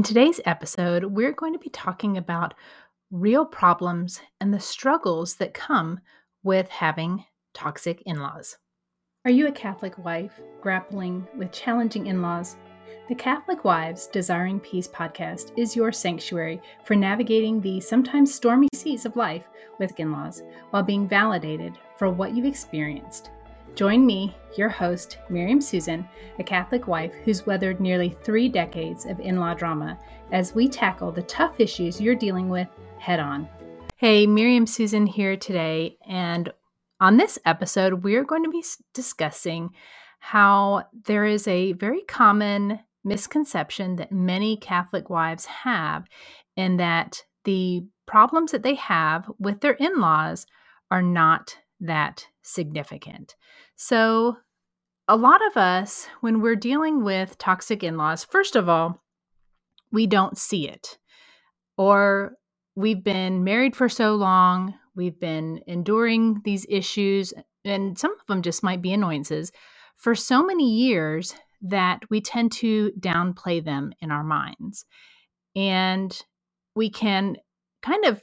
In today's episode, we're going to be talking about real problems and the struggles that come with having toxic in laws. Are you a Catholic wife grappling with challenging in laws? The Catholic Wives Desiring Peace podcast is your sanctuary for navigating the sometimes stormy seas of life with in laws while being validated for what you've experienced. Join me, your host, Miriam Susan, a Catholic wife who's weathered nearly three decades of in law drama, as we tackle the tough issues you're dealing with head on. Hey, Miriam Susan here today, and on this episode, we're going to be discussing how there is a very common misconception that many Catholic wives have, in that the problems that they have with their in laws are not that significant. So, a lot of us, when we're dealing with toxic in laws, first of all, we don't see it. Or we've been married for so long, we've been enduring these issues, and some of them just might be annoyances for so many years that we tend to downplay them in our minds. And we can kind of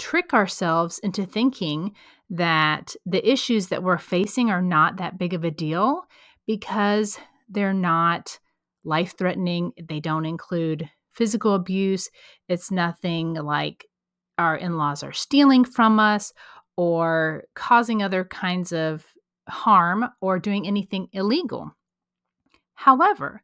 trick ourselves into thinking that the issues that we're facing are not that big of a deal because they're not life threatening. They don't include physical abuse. It's nothing like our in laws are stealing from us or causing other kinds of harm or doing anything illegal. However,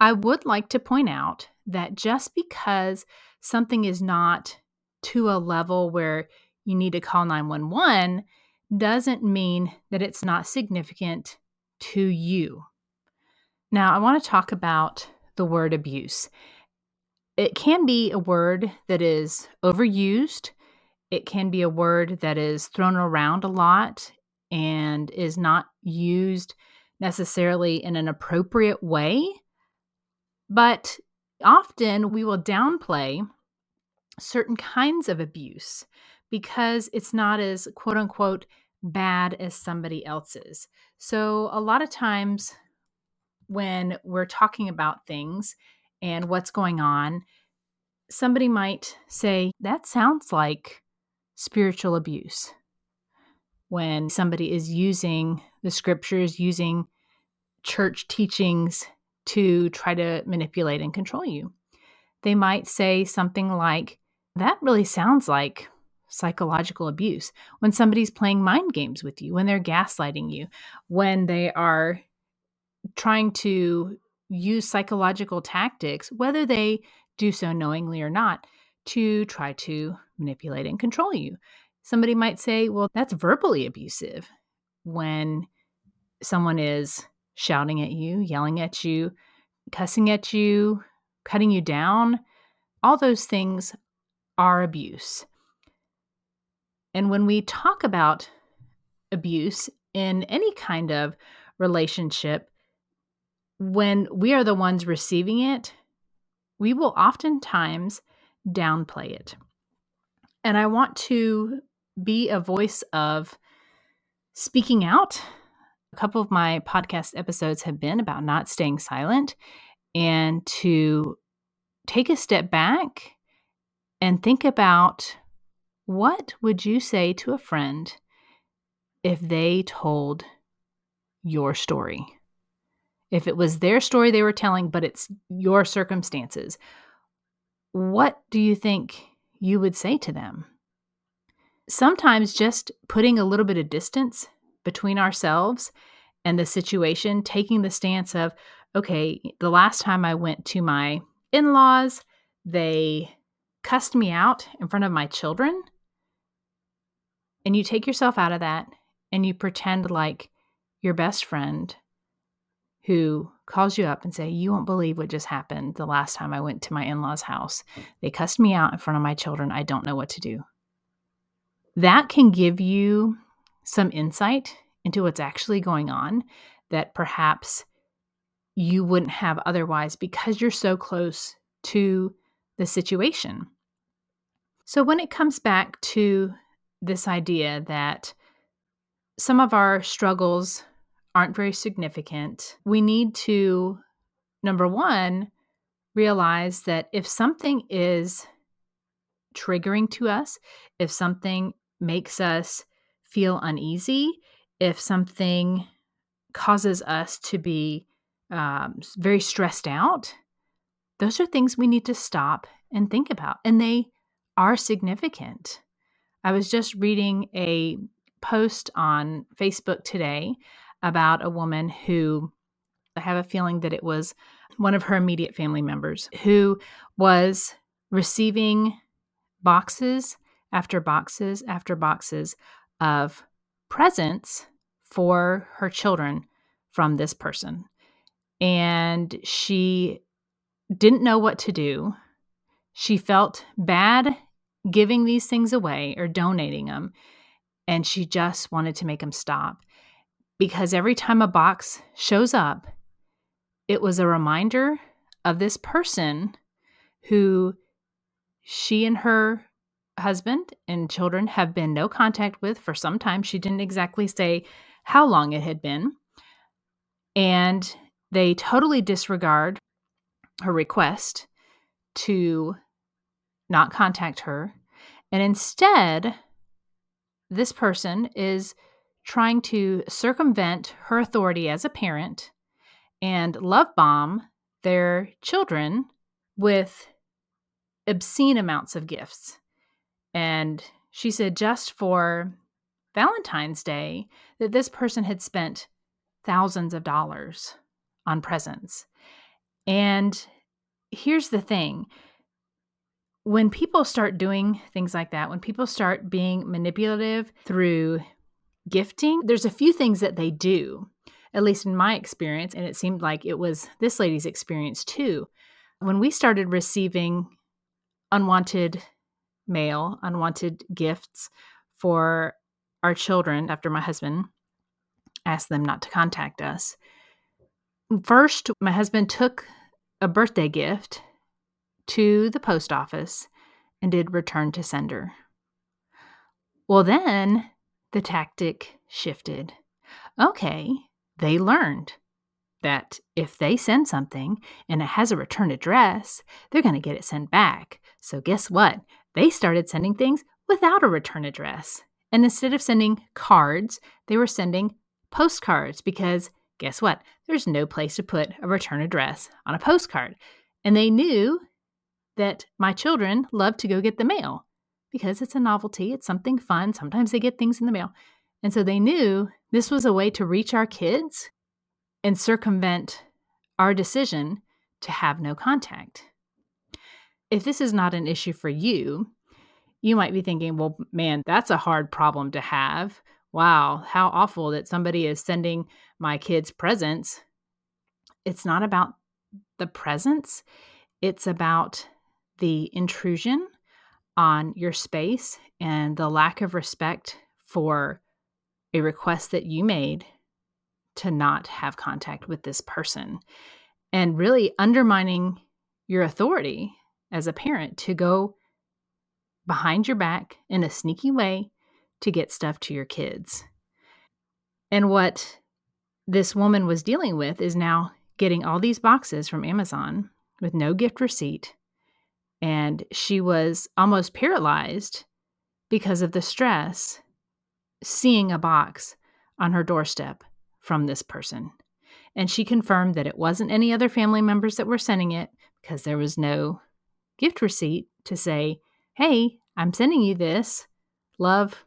I would like to point out that just because something is not to a level where you need to call 911 doesn't mean that it's not significant to you. Now, I want to talk about the word abuse. It can be a word that is overused, it can be a word that is thrown around a lot and is not used necessarily in an appropriate way, but often we will downplay certain kinds of abuse because it's not as quote unquote bad as somebody else's. So, a lot of times when we're talking about things and what's going on, somebody might say, That sounds like spiritual abuse when somebody is using the scriptures, using church teachings to try to manipulate and control you. They might say something like, That really sounds like psychological abuse. When somebody's playing mind games with you, when they're gaslighting you, when they are trying to use psychological tactics, whether they do so knowingly or not, to try to manipulate and control you. Somebody might say, well, that's verbally abusive when someone is shouting at you, yelling at you, cussing at you, cutting you down. All those things are abuse. And when we talk about abuse in any kind of relationship, when we are the ones receiving it, we will oftentimes downplay it. And I want to be a voice of speaking out. A couple of my podcast episodes have been about not staying silent and to take a step back and think about what would you say to a friend if they told your story? If it was their story they were telling, but it's your circumstances, what do you think you would say to them? sometimes just putting a little bit of distance between ourselves and the situation, taking the stance of, okay, the last time I went to my in laws, they cussed me out in front of my children. And you take yourself out of that and you pretend like your best friend who calls you up and say you won't believe what just happened the last time i went to my in-laws house. They cussed me out in front of my children. I don't know what to do. That can give you some insight into what's actually going on that perhaps you wouldn't have otherwise because you're so close to the situation. So, when it comes back to this idea that some of our struggles aren't very significant, we need to, number one, realize that if something is triggering to us, if something makes us feel uneasy, if something causes us to be um, very stressed out, those are things we need to stop and think about. And they are significant. I was just reading a post on Facebook today about a woman who I have a feeling that it was one of her immediate family members who was receiving boxes after boxes after boxes of presents for her children from this person. And she didn't know what to do. She felt bad giving these things away or donating them. And she just wanted to make them stop because every time a box shows up, it was a reminder of this person who she and her husband and children have been no contact with for some time. She didn't exactly say how long it had been. And they totally disregard her request to not contact her. And instead, this person is trying to circumvent her authority as a parent and love bomb their children with obscene amounts of gifts. And she said just for Valentine's Day that this person had spent thousands of dollars on presents. And here's the thing when people start doing things like that, when people start being manipulative through gifting, there's a few things that they do, at least in my experience, and it seemed like it was this lady's experience too. When we started receiving unwanted mail, unwanted gifts for our children after my husband asked them not to contact us. First, my husband took a birthday gift to the post office and did return to sender. Well, then the tactic shifted. Okay, they learned that if they send something and it has a return address, they're going to get it sent back. So, guess what? They started sending things without a return address. And instead of sending cards, they were sending postcards because guess what? There's no place to put a return address on a postcard. And they knew that my children love to go get the mail because it's a novelty, it's something fun. Sometimes they get things in the mail. And so they knew this was a way to reach our kids and circumvent our decision to have no contact. If this is not an issue for you, you might be thinking, well, man, that's a hard problem to have. Wow, how awful that somebody is sending my kids presents. It's not about the presents, it's about the intrusion on your space and the lack of respect for a request that you made to not have contact with this person and really undermining your authority as a parent to go behind your back in a sneaky way to get stuff to your kids. And what this woman was dealing with is now getting all these boxes from Amazon with no gift receipt. And she was almost paralyzed because of the stress seeing a box on her doorstep from this person. And she confirmed that it wasn't any other family members that were sending it because there was no gift receipt to say, hey, I'm sending you this. Love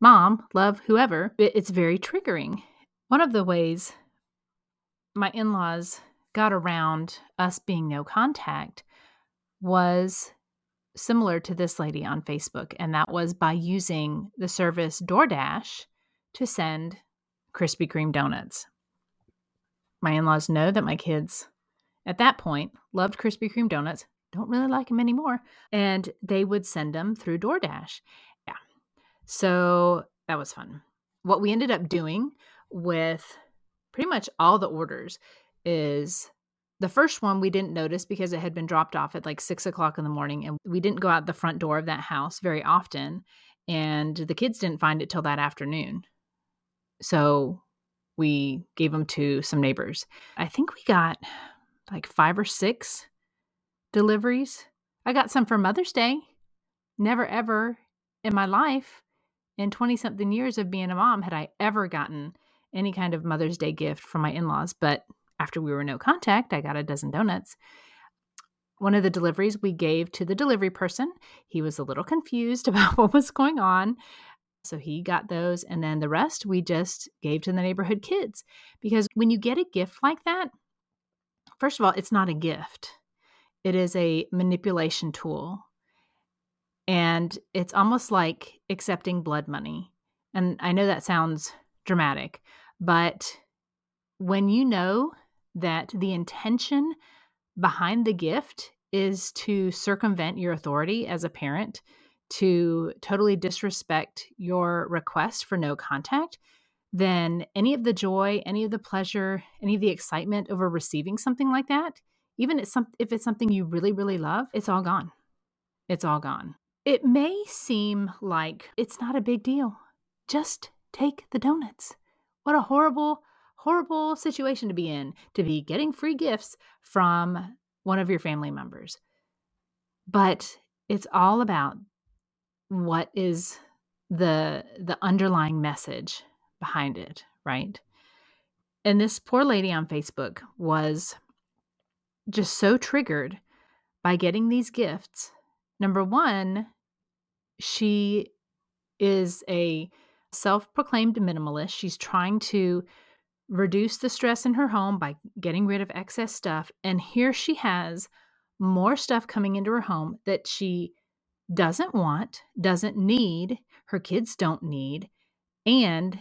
mom, love whoever. It's very triggering. One of the ways my in laws got around us being no contact was similar to this lady on Facebook, and that was by using the service DoorDash to send Krispy Kreme donuts. My in laws know that my kids at that point loved Krispy Kreme donuts, don't really like them anymore, and they would send them through DoorDash. So that was fun. What we ended up doing with pretty much all the orders is the first one we didn't notice because it had been dropped off at like six o'clock in the morning, and we didn't go out the front door of that house very often. And the kids didn't find it till that afternoon. So we gave them to some neighbors. I think we got like five or six deliveries. I got some for Mother's Day. Never ever in my life, in 20 something years of being a mom, had I ever gotten any kind of Mother's Day gift from my in laws. But after we were no contact, I got a dozen donuts. One of the deliveries we gave to the delivery person. He was a little confused about what was going on. So he got those. And then the rest we just gave to the neighborhood kids. Because when you get a gift like that, first of all, it's not a gift, it is a manipulation tool. And it's almost like accepting blood money. And I know that sounds dramatic, but when you know that the intention behind the gift is to circumvent your authority as a parent, to totally disrespect your request for no contact, then any of the joy, any of the pleasure, any of the excitement over receiving something like that, even if it's something you really, really love, it's all gone. It's all gone. It may seem like it's not a big deal. Just take the donuts. What a horrible, horrible situation to be in to be getting free gifts from one of your family members. But it's all about what is the the underlying message behind it, right? And this poor lady on Facebook was just so triggered by getting these gifts. Number 1, she is a self-proclaimed minimalist. She's trying to reduce the stress in her home by getting rid of excess stuff. And here she has more stuff coming into her home that she doesn't want, doesn't need, her kids don't need. And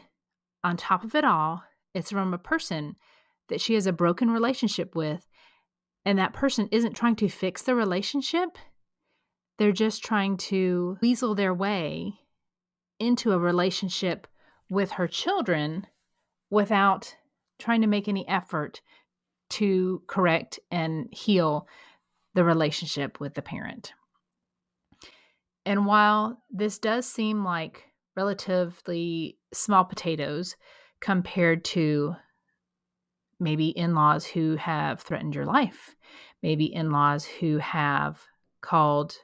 on top of it all, it's from a person that she has a broken relationship with. And that person isn't trying to fix the relationship, they're just trying to weasel their way into a relationship with her children without trying to make any effort to correct and heal the relationship with the parent. And while this does seem like relatively small potatoes compared to maybe in laws who have threatened your life, maybe in laws who have called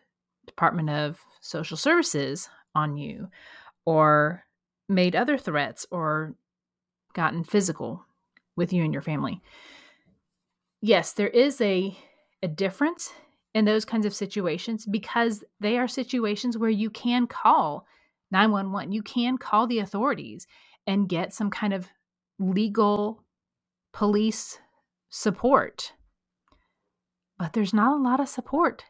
Department of Social Services on you, or made other threats or gotten physical with you and your family. Yes, there is a a difference in those kinds of situations because they are situations where you can call 911. You can call the authorities and get some kind of legal police support. But there's not a lot of support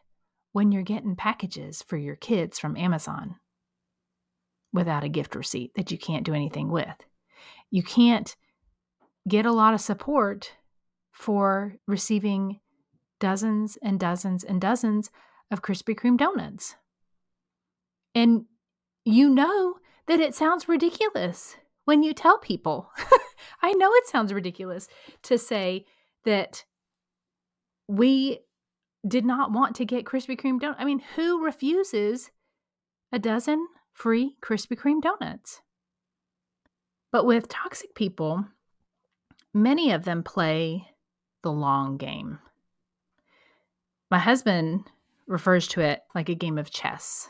when you're getting packages for your kids from Amazon without a gift receipt that you can't do anything with. You can't get a lot of support for receiving dozens and dozens and dozens of Krispy Kreme donuts. And you know that it sounds ridiculous when you tell people. I know it sounds ridiculous to say that we did not want to get Krispy Kreme donuts. I mean, who refuses a dozen free Krispy Kreme donuts? But with toxic people, many of them play the long game. My husband refers to it like a game of chess.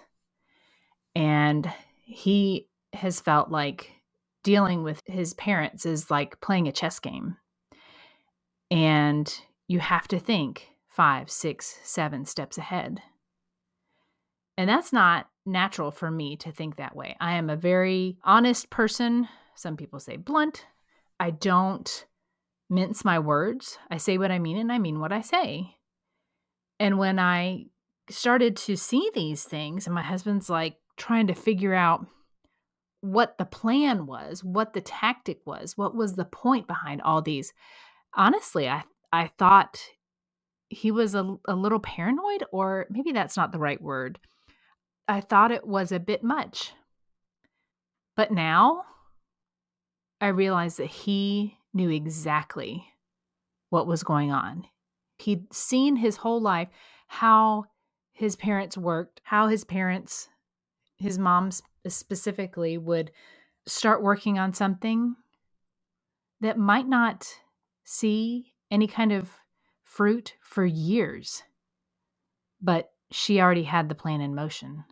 And he has felt like dealing with his parents is like playing a chess game. And you have to think five, six, seven steps ahead. And that's not natural for me to think that way. I am a very honest person. Some people say blunt. I don't mince my words. I say what I mean and I mean what I say. And when I started to see these things, and my husband's like trying to figure out what the plan was, what the tactic was, what was the point behind all these. Honestly, I I thought he was a, a little paranoid, or maybe that's not the right word. I thought it was a bit much. But now I realize that he knew exactly what was going on. He'd seen his whole life how his parents worked, how his parents, his mom specifically, would start working on something that might not see any kind of fruit for years. but she already had the plan in motion.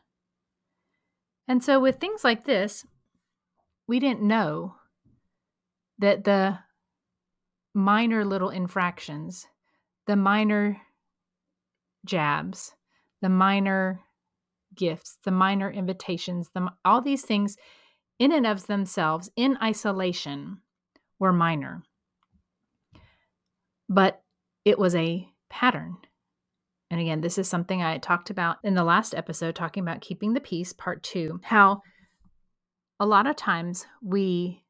And so, with things like this, we didn't know that the minor little infractions, the minor jabs, the minor gifts, the minor invitations, the, all these things in and of themselves in isolation were minor. But it was a pattern. And again, this is something I talked about in the last episode, talking about keeping the peace, part two, how a lot of times we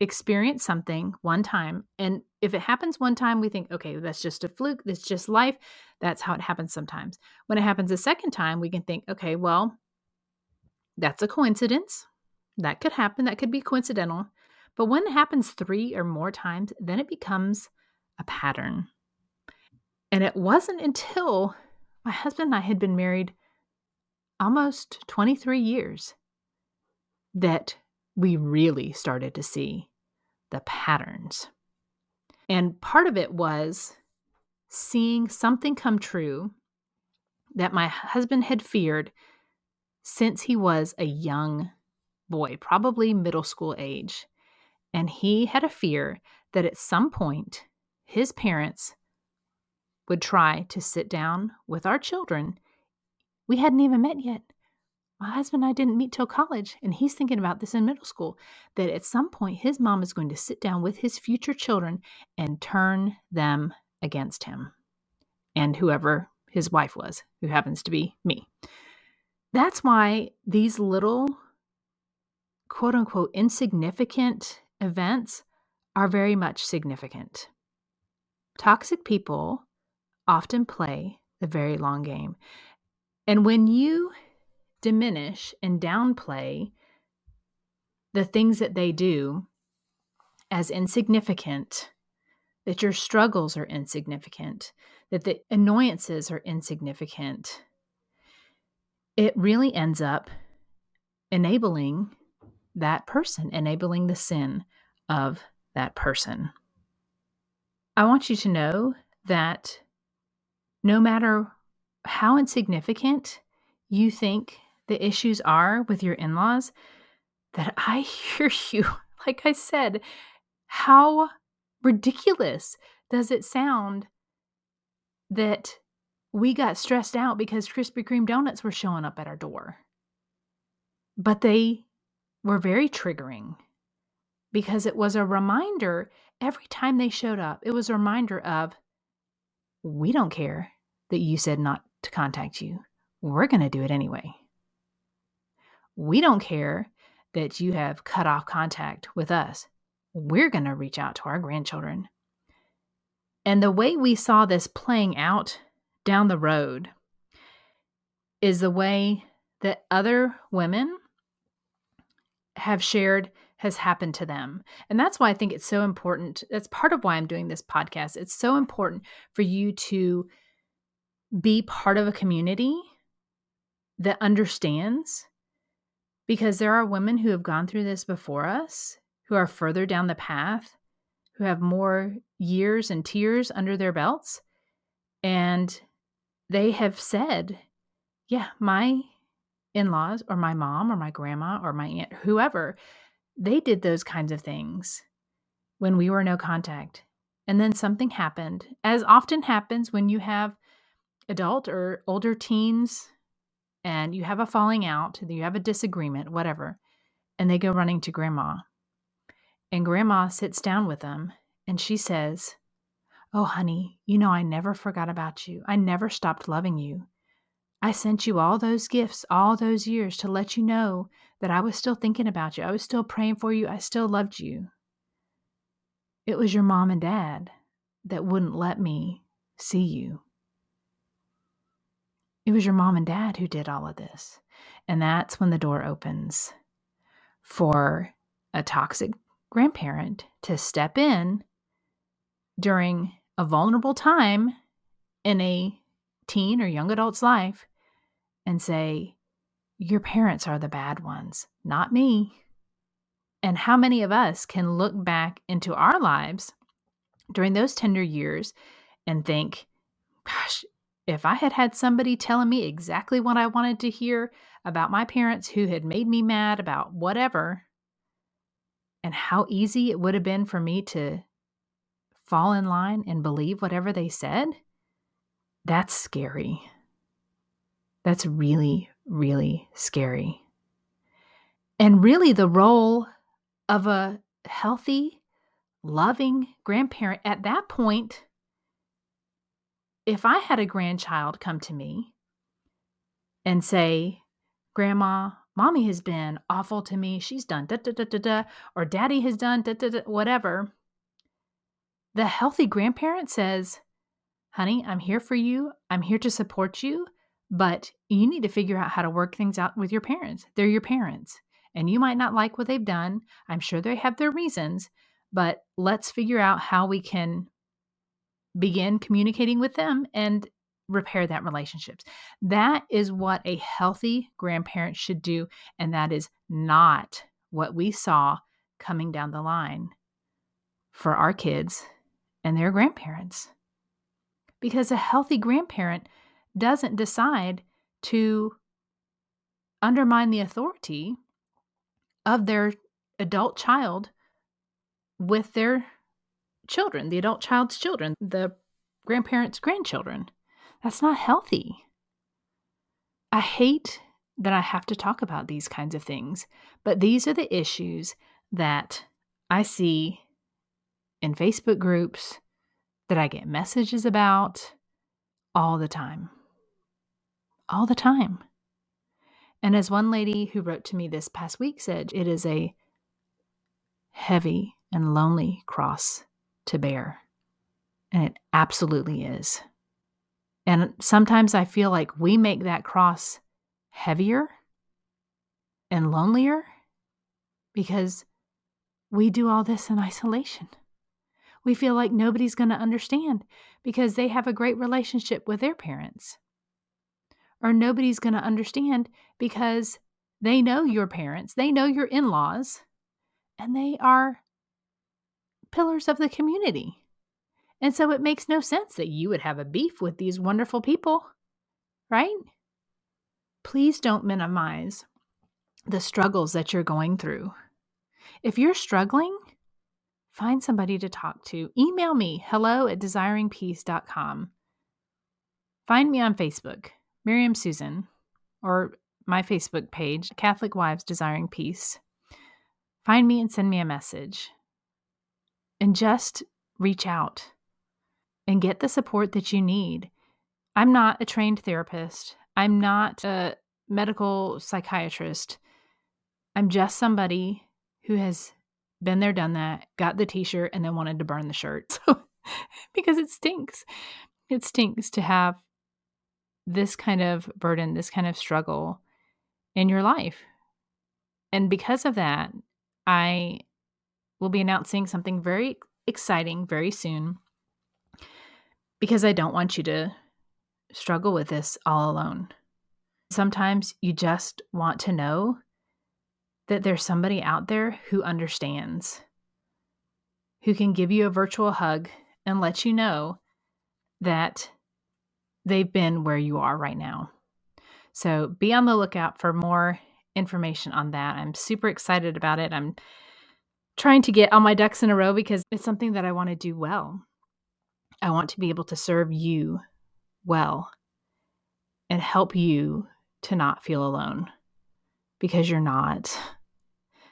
experience something one time. And if it happens one time, we think, okay, that's just a fluke. That's just life. That's how it happens sometimes. When it happens a second time, we can think, okay, well, that's a coincidence. That could happen. That could be coincidental. But when it happens three or more times, then it becomes a pattern. And it wasn't until my husband and I had been married almost 23 years that we really started to see the patterns. And part of it was seeing something come true that my husband had feared since he was a young boy, probably middle school age. And he had a fear that at some point his parents would try to sit down with our children. We hadn't even met yet my husband and I didn't meet till college, and he's thinking about this in middle school that at some point his mom is going to sit down with his future children and turn them against him and whoever his wife was, who happens to be me. That's why these little quote unquote insignificant events are very much significant. Toxic people often play the very long game. And when you diminish and downplay the things that they do as insignificant, that your struggles are insignificant, that the annoyances are insignificant, it really ends up enabling that person, enabling the sin of that person. I want you to know that no matter how insignificant you think the issues are with your in laws, that I hear you. Like I said, how ridiculous does it sound that we got stressed out because Krispy Kreme donuts were showing up at our door? But they were very triggering because it was a reminder every time they showed up, it was a reminder of, we don't care that you said not to contact you. We're going to do it anyway. We don't care that you have cut off contact with us. We're going to reach out to our grandchildren. And the way we saw this playing out down the road is the way that other women have shared has happened to them. And that's why I think it's so important. That's part of why I'm doing this podcast. It's so important for you to be part of a community that understands because there are women who have gone through this before us, who are further down the path, who have more years and tears under their belts. And they have said, yeah, my in laws or my mom or my grandma or my aunt, whoever, they did those kinds of things when we were no contact. And then something happened, as often happens when you have adult or older teens and you have a falling out, you have a disagreement, whatever, and they go running to grandma. And grandma sits down with them and she says, Oh, honey, you know, I never forgot about you. I never stopped loving you. I sent you all those gifts all those years to let you know that I was still thinking about you. I was still praying for you. I still loved you. It was your mom and dad that wouldn't let me see you. It was your mom and dad who did all of this. And that's when the door opens for a toxic grandparent to step in during a vulnerable time in a teen or young adult's life and say, Your parents are the bad ones, not me. And how many of us can look back into our lives during those tender years and think, Gosh, if I had had somebody telling me exactly what I wanted to hear about my parents who had made me mad about whatever, and how easy it would have been for me to fall in line and believe whatever they said, that's scary. That's really, really scary. And really, the role of a healthy, loving grandparent at that point, if I had a grandchild come to me and say, Grandma, mommy has been awful to me, she's done da da da da da, or daddy has done da da da, whatever, the healthy grandparent says, Honey, I'm here for you, I'm here to support you, but you need to figure out how to work things out with your parents. They're your parents. And you might not like what they've done. I'm sure they have their reasons, but let's figure out how we can begin communicating with them and repair that relationships. That is what a healthy grandparent should do and that is not what we saw coming down the line for our kids and their grandparents. Because a healthy grandparent doesn't decide to undermine the authority of their adult child with their children, the adult child's children, the grandparents' grandchildren. That's not healthy. I hate that I have to talk about these kinds of things, but these are the issues that I see in Facebook groups that I get messages about all the time. All the time. And as one lady who wrote to me this past week said, it is a heavy and lonely cross to bear. And it absolutely is. And sometimes I feel like we make that cross heavier and lonelier because we do all this in isolation. We feel like nobody's going to understand because they have a great relationship with their parents or nobody's going to understand because they know your parents, they know your in laws, and they are pillars of the community. And so it makes no sense that you would have a beef with these wonderful people, right? Please don't minimize the struggles that you're going through. If you're struggling, find somebody to talk to. Email me hello at desiringpeace.com. Find me on Facebook. Miriam Susan, or my Facebook page, Catholic Wives Desiring Peace. Find me and send me a message. And just reach out and get the support that you need. I'm not a trained therapist, I'm not a medical psychiatrist. I'm just somebody who has been there, done that, got the t shirt, and then wanted to burn the shirt. So, because it stinks. It stinks to have this kind of burden, this kind of struggle in your life. And because of that, I will be announcing something very exciting very soon because I don't want you to struggle with this all alone. Sometimes you just want to know that there's somebody out there who understands, who can give you a virtual hug and let you know that they've been where you are right now. So be on the lookout for more information on that. I'm super excited about it. I'm trying to get all my ducks in a row because it's something that I want to do well. I want to be able to serve you well and help you to not feel alone because you're not.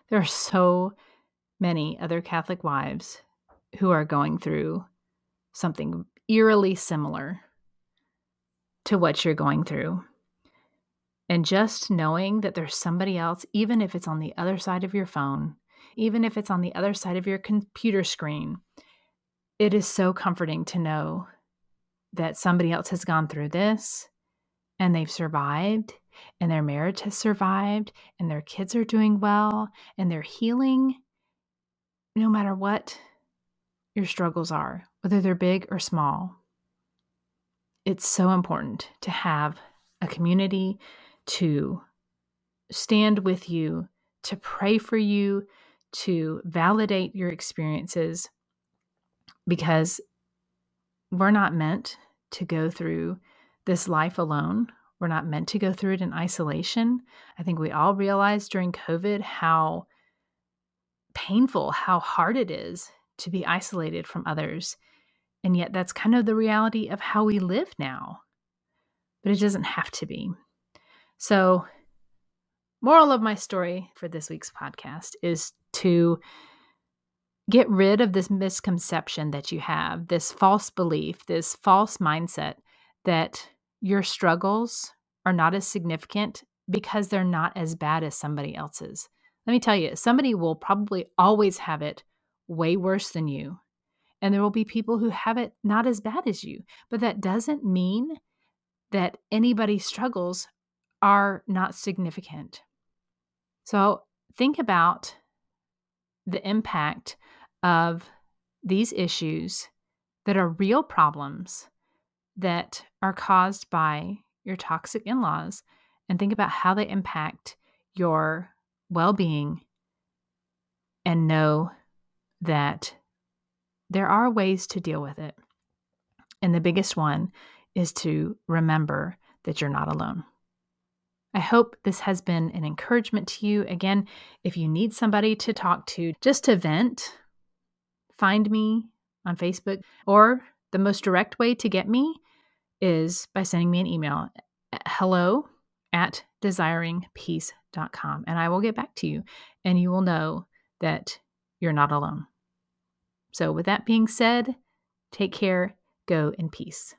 There are so many other Catholic wives who are going through something eerily similar to what you're going through. And just knowing that there's somebody else, even if it's on the other side of your phone, even if it's on the other side of your computer screen, it is so comforting to know that somebody else has gone through this and they've survived and their marriage has survived and their kids are doing well and they're healing no matter what your struggles are, whether they're big or small it's so important to have a community to stand with you, to pray for you, to validate your experiences, because we're not meant to go through this life alone. We're not meant to go through it in isolation. I think we all realized during COVID how painful, how hard it is to be isolated from others. And yet, that's kind of the reality of how we live now. But it doesn't have to be. So, moral of my story for this week's podcast is to get rid of this misconception that you have, this false belief, this false mindset that your struggles are not as significant because they're not as bad as somebody else's. Let me tell you, somebody will probably always have it way worse than you. And there will be people who have it not as bad as you. But that doesn't mean that anybody's struggles are not significant. So think about the impact of these issues that are real problems that are caused by your toxic in laws and think about how they impact your well being and know that there are ways to deal with it. And the biggest one is to remember that you're not alone. I hope this has been an encouragement to you. Again, if you need somebody to talk to, just to vent, find me on Facebook, or the most direct way to get me is by sending me an email hello at desiringpeace.com and I will get back to you and you will know that you're not alone. So, with that being said, take care, go in peace.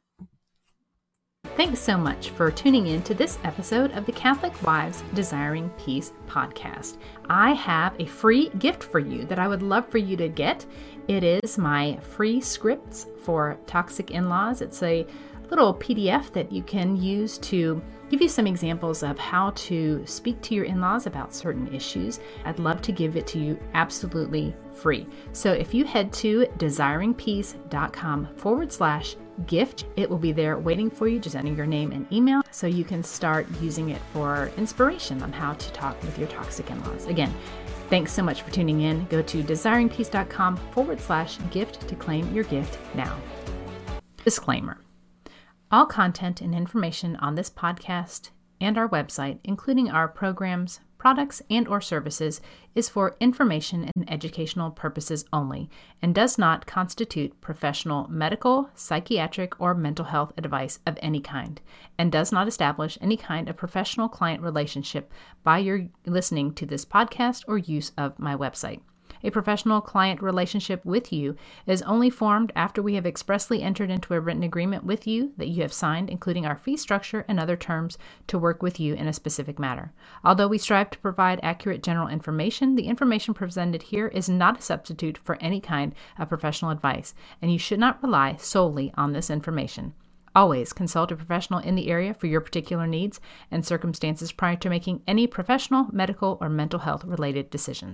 Thanks so much for tuning in to this episode of the Catholic Wives Desiring Peace podcast. I have a free gift for you that I would love for you to get. It is my free scripts for toxic in laws. It's a little PDF that you can use to give you some examples of how to speak to your in laws about certain issues. I'd love to give it to you absolutely free. So if you head to desiringpeace.com forward slash gift. It will be there waiting for you. Just enter your name and email so you can start using it for inspiration on how to talk with your toxic in laws. Again, thanks so much for tuning in. Go to desiringpeace.com forward slash gift to claim your gift now. Disclaimer All content and information on this podcast and our website, including our programs, products, and or services is for information and educational purposes only and does not constitute professional medical, psychiatric, or mental health advice of any kind and does not establish any kind of professional client relationship by your listening to this podcast or use of my website. A professional client relationship with you is only formed after we have expressly entered into a written agreement with you that you have signed, including our fee structure and other terms to work with you in a specific matter. Although we strive to provide accurate general information, the information presented here is not a substitute for any kind of professional advice, and you should not rely solely on this information. Always consult a professional in the area for your particular needs and circumstances prior to making any professional, medical, or mental health related decisions.